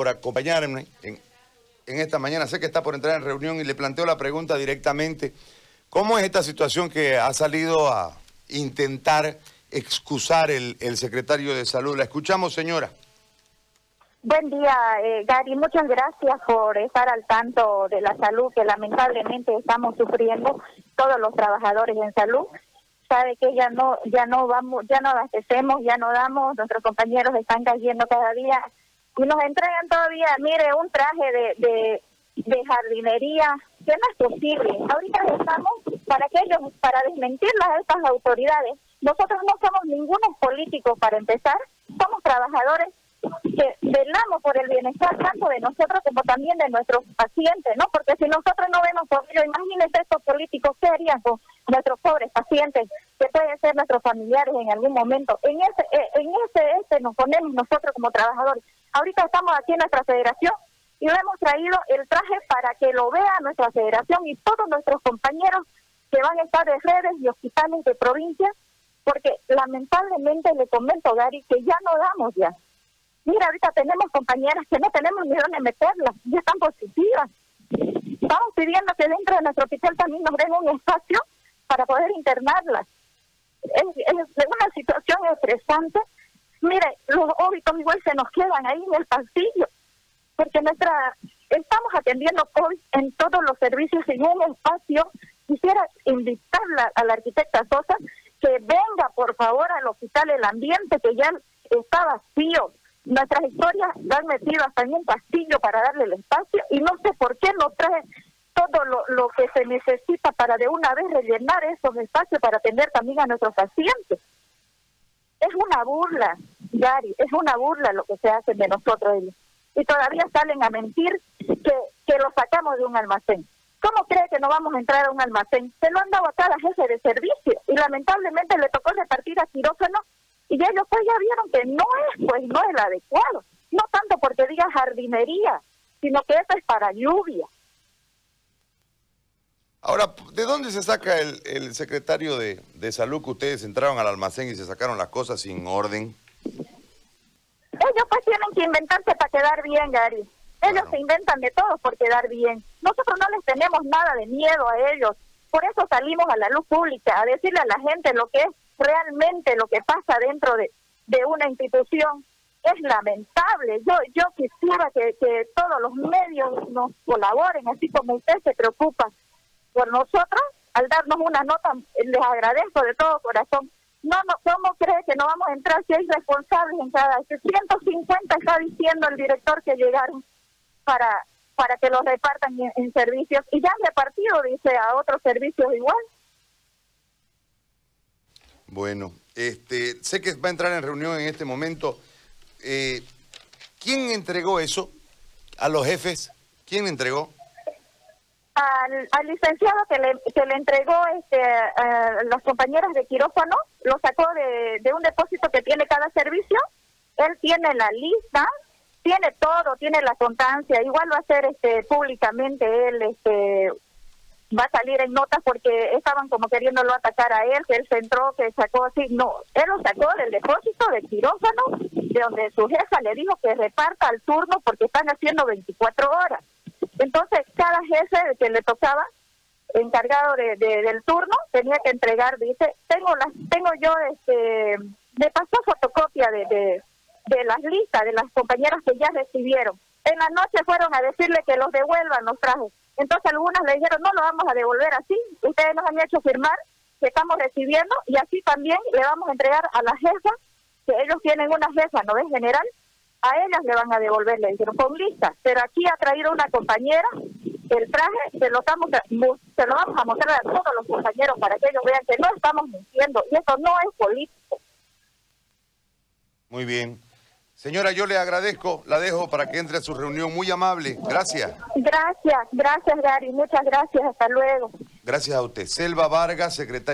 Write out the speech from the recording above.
por acompañarme en, en esta mañana. Sé que está por entrar en reunión y le planteo la pregunta directamente. ¿Cómo es esta situación que ha salido a intentar excusar el, el secretario de Salud? La escuchamos, señora. Buen día, eh, Gary. Muchas gracias por estar al tanto de la salud que lamentablemente estamos sufriendo todos los trabajadores en salud. Sabe que ya no, ya no vamos, ya no abastecemos, ya no damos. Nuestros compañeros están cayendo cada día y nos entregan todavía, mire, un traje de, de, jardinería que no es posible. Ahorita estamos para que ellos, para desmentirlas a estas autoridades. Nosotros no somos ningunos políticos para empezar, somos trabajadores que velamos por el bienestar tanto de nosotros como también de nuestros pacientes, ¿no? Porque si nosotros no vemos por ello, imagínense estos políticos, ¿qué harían con nuestros pobres pacientes, que pueden ser nuestros familiares en algún momento? En ese, eh, en ese, este nos ponemos nosotros como trabajadores. Ahorita estamos aquí en nuestra federación y le hemos traído el traje para que lo vea nuestra federación y todos nuestros compañeros que van a estar de redes y hospitales de provincia, porque lamentablemente le comento, Gary, que ya no damos ya. Mira, ahorita tenemos compañeras que no tenemos ni dónde meterlas, ya están positivas. Estamos pidiendo que dentro de nuestro hospital también nos den un espacio para poder internarlas. Es, una situación estresante. Mire, los óbitos igual se nos quedan ahí en el pasillo, porque nuestra estamos atendiendo COVID en todos los servicios en un espacio. Quisiera invitarla a la arquitecta Sosa que venga, por favor, al hospital El Ambiente, que ya está vacío Nuestras historias la han metido hasta en un castillo para darle el espacio y no sé por qué no trae todo lo, lo que se necesita para de una vez rellenar esos espacios para atender también a nuestros pacientes. Es una burla, Gary, es una burla lo que se hace de nosotros Y todavía salen a mentir que, que lo sacamos de un almacén. ¿Cómo cree que no vamos a entrar a un almacén? Se lo han dado a cada jefe de servicio y lamentablemente le tocó repartir a quirófano y ellos pues ya vieron que no es, pues no es el adecuado. No tanto porque diga jardinería, sino que eso es para lluvia. Ahora, ¿de dónde se saca el, el secretario de, de, salud que ustedes entraron al almacén y se sacaron las cosas sin orden? Ellos pues tienen que inventarse para quedar bien, Gary. Ellos bueno. se inventan de todo por quedar bien. Nosotros no les tenemos nada de miedo a ellos. Por eso salimos a la luz pública, a decirle a la gente lo que es realmente lo que pasa dentro de, de una institución es lamentable. Yo yo quisiera que, que todos los medios nos colaboren, así como usted se preocupa por nosotros, al darnos una nota, les agradezco de todo corazón. No, no, ¿cómo cree que no vamos a entrar si hay responsables en cada? 150 está diciendo el director que llegaron para para que los repartan en, en servicios y ya han repartido, dice, a otros servicios igual. Bueno, este, sé que va a entrar en reunión en este momento. Eh, ¿Quién entregó eso a los jefes? ¿Quién entregó? Al, al licenciado que le, que le entregó este, a las compañeras de quirófano, lo sacó de, de un depósito que tiene cada servicio. Él tiene la lista, tiene todo, tiene la constancia. Igual va a hacer este, públicamente él este, va a salir en notas porque estaban como queriéndolo atacar a él, que él se entró, que sacó así. No, él lo sacó del depósito de quirófano, de donde su jefa le dijo que reparta al turno porque están haciendo 24 horas. Entonces, cada jefe que le tocaba, encargado de, de, del turno, tenía que entregar, dice, tengo las, tengo yo, este, me pasó fotocopia de, de las listas de las compañeras que ya recibieron. En la noche fueron a decirle que los devuelvan los trajes entonces algunas le dijeron, no lo vamos a devolver así, ustedes nos han hecho firmar que estamos recibiendo y así también le vamos a entregar a la jefa, que ellos tienen una jefa, ¿no es general? A ellas le van a devolver, le dijeron, con lista, pero aquí ha traído una compañera el traje, se lo, estamos, se lo vamos a mostrar a todos los compañeros para que ellos vean que no estamos mintiendo y eso no es político. Muy bien. Señora, yo le agradezco, la dejo para que entre a su reunión. Muy amable. Gracias. Gracias, gracias Gary. Muchas gracias. Hasta luego. Gracias a usted. Selva Vargas, secretaria.